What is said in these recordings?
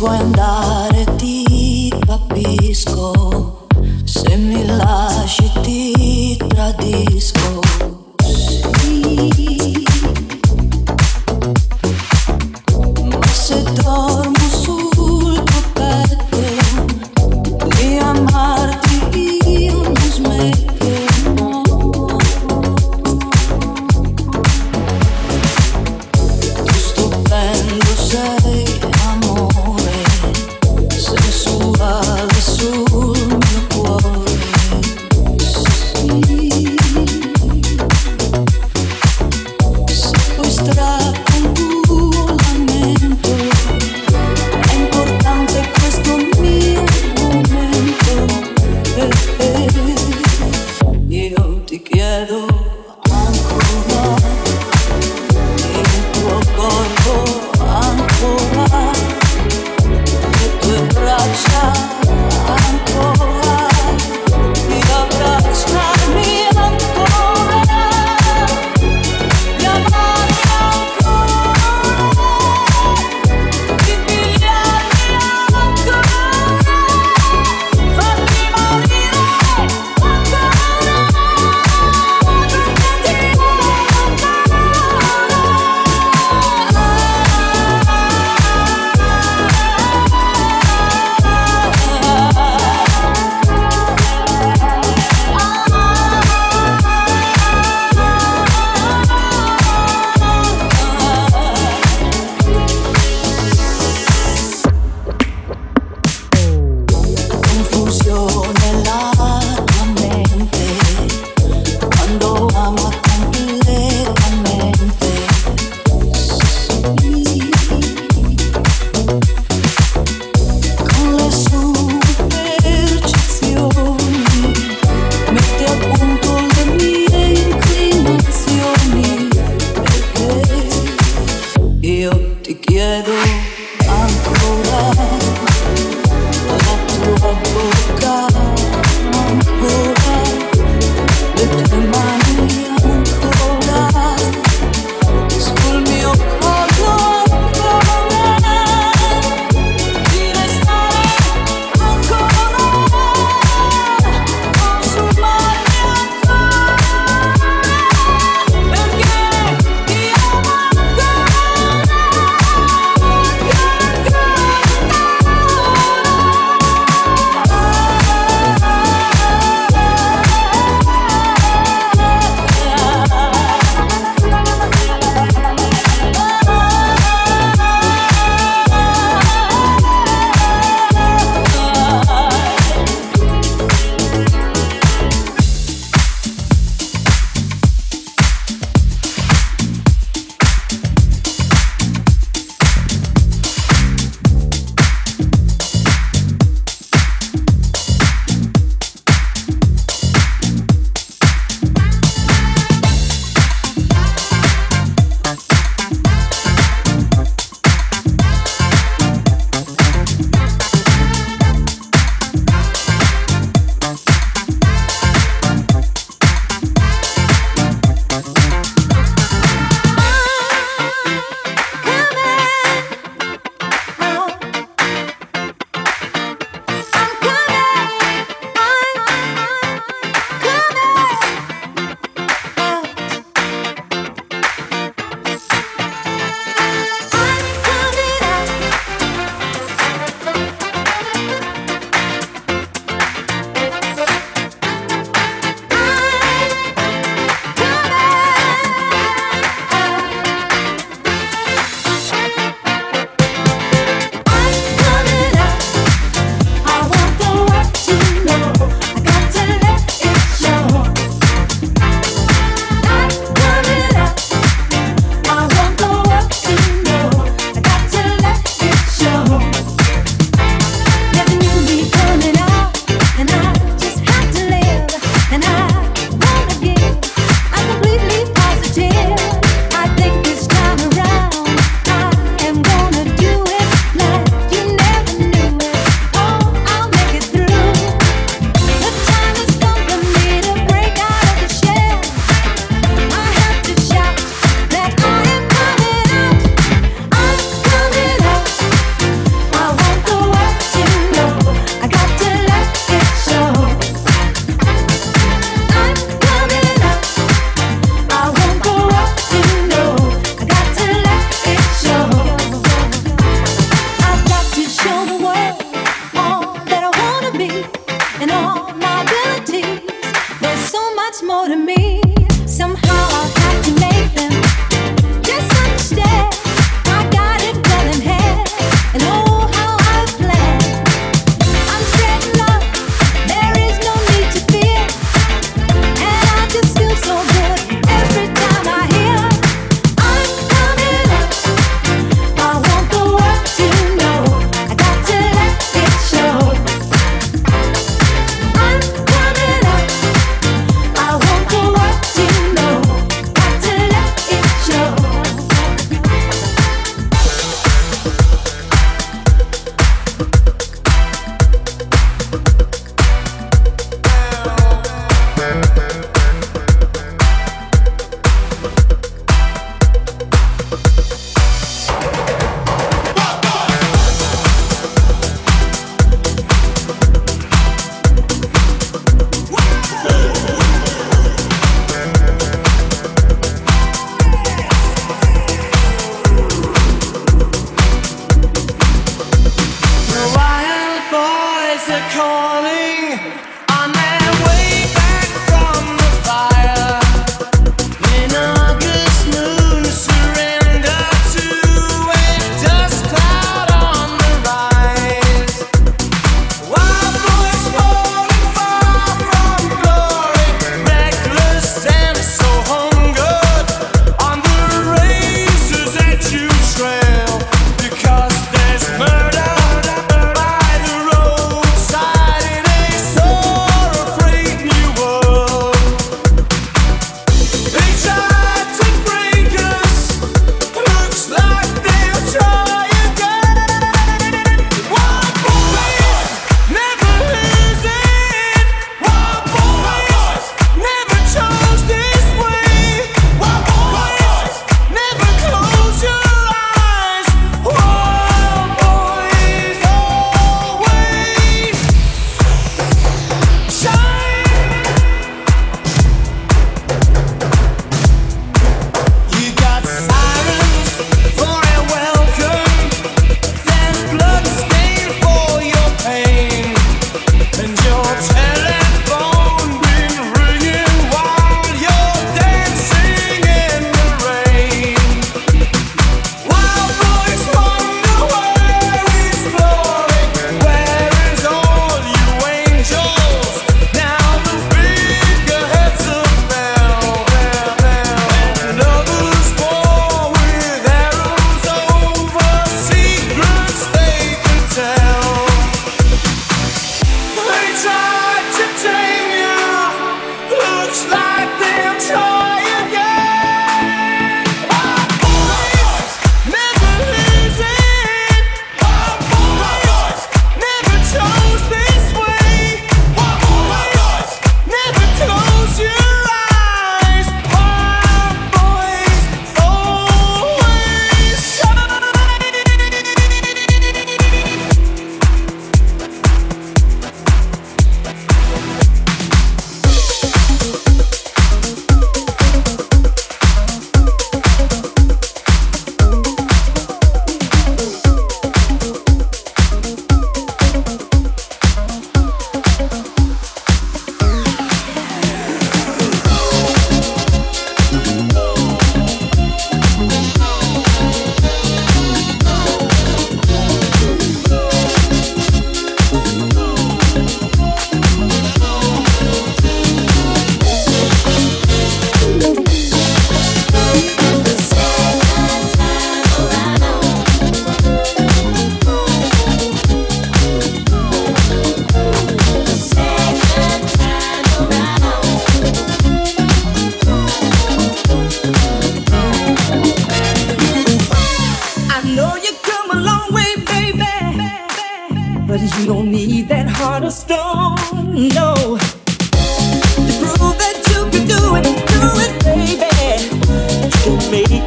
sul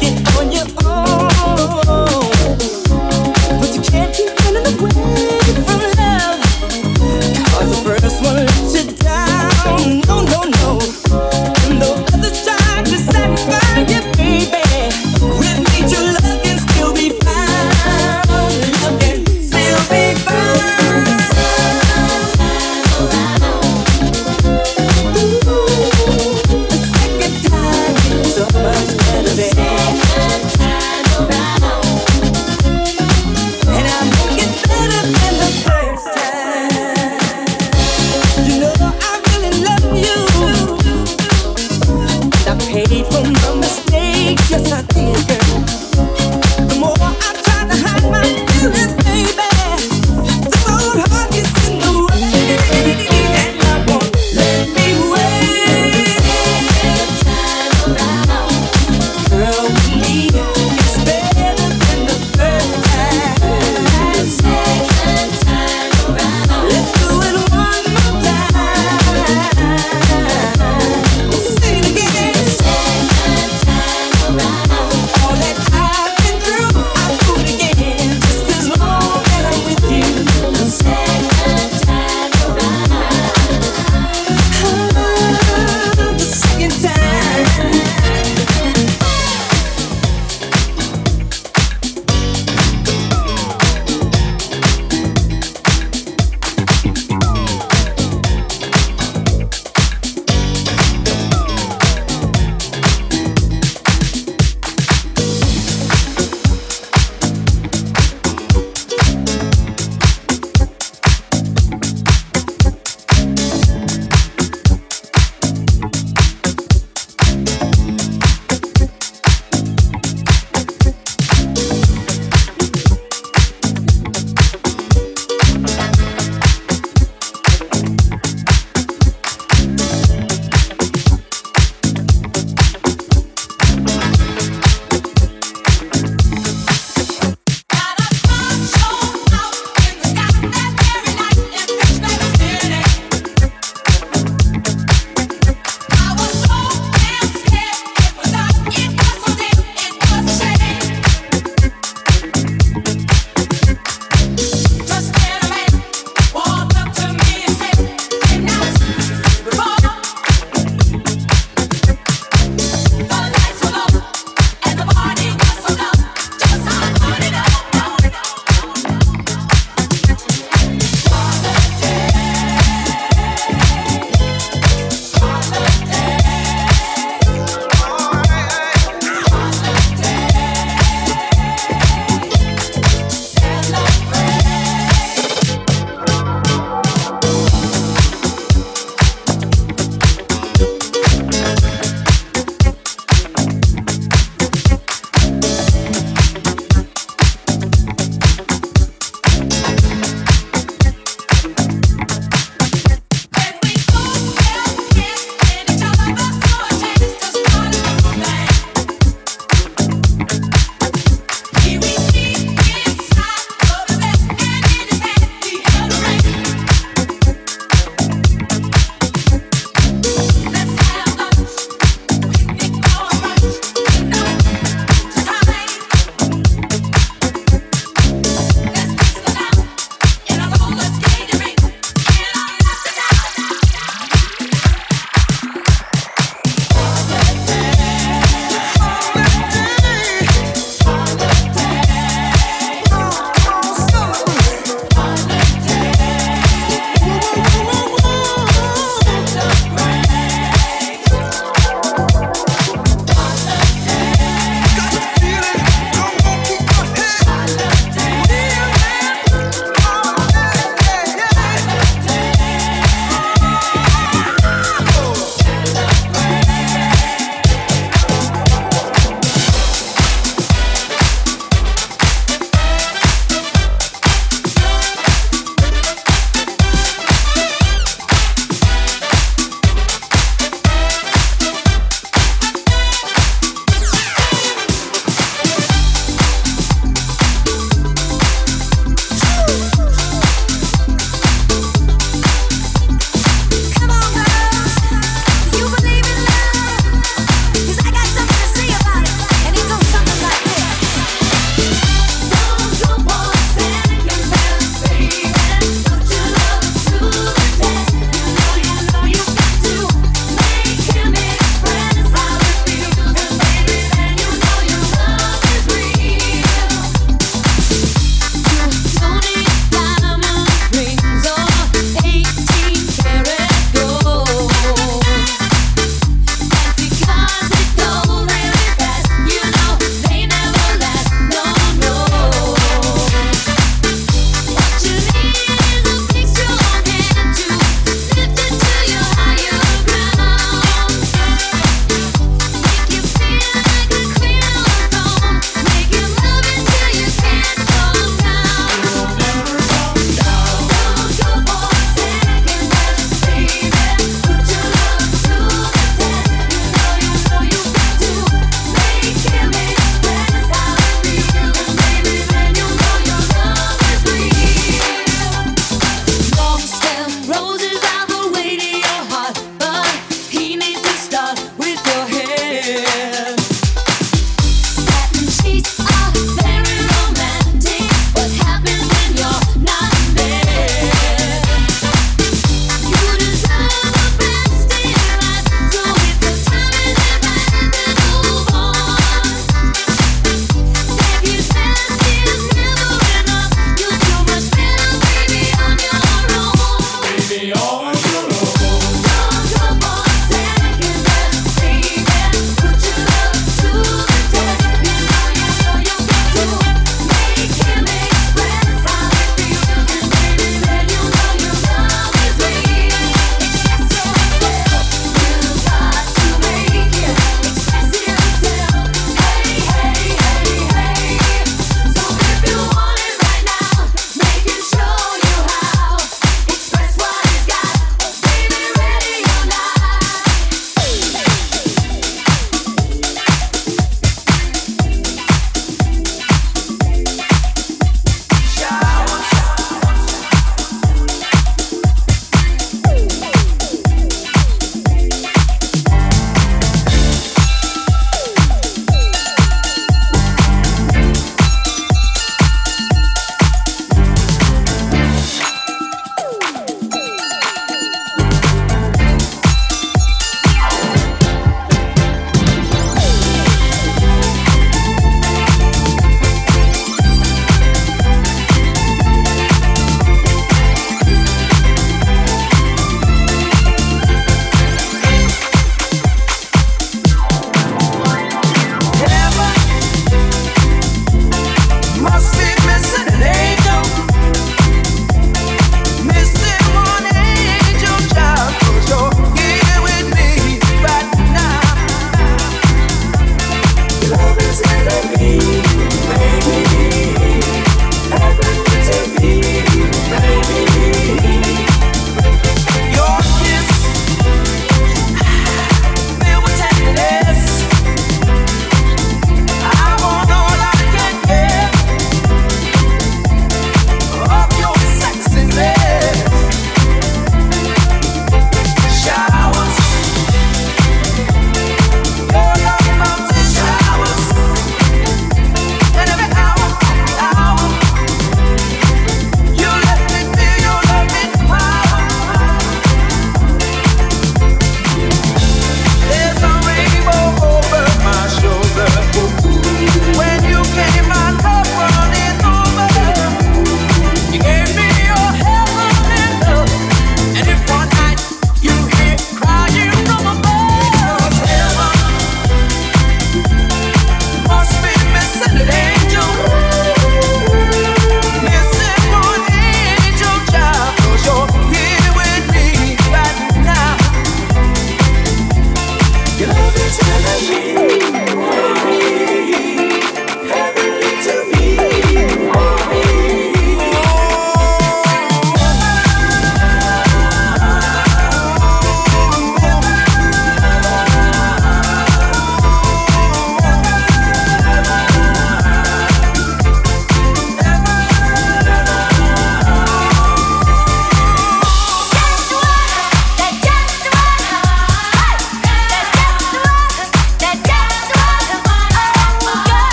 yeah.